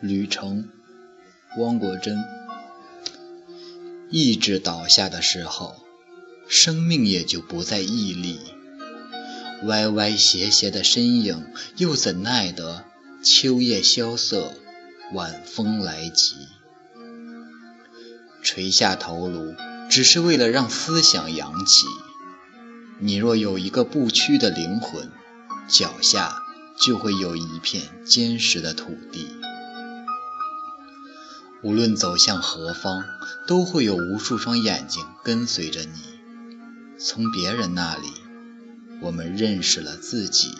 旅程，汪国真。意志倒下的时候，生命也就不再屹立。歪歪斜斜的身影，又怎奈得秋叶萧瑟，晚风来急？垂下头颅，只是为了让思想扬起。你若有一个不屈的灵魂，脚下就会有一片坚实的土地。无论走向何方，都会有无数双眼睛跟随着你。从别人那里，我们认识了自己。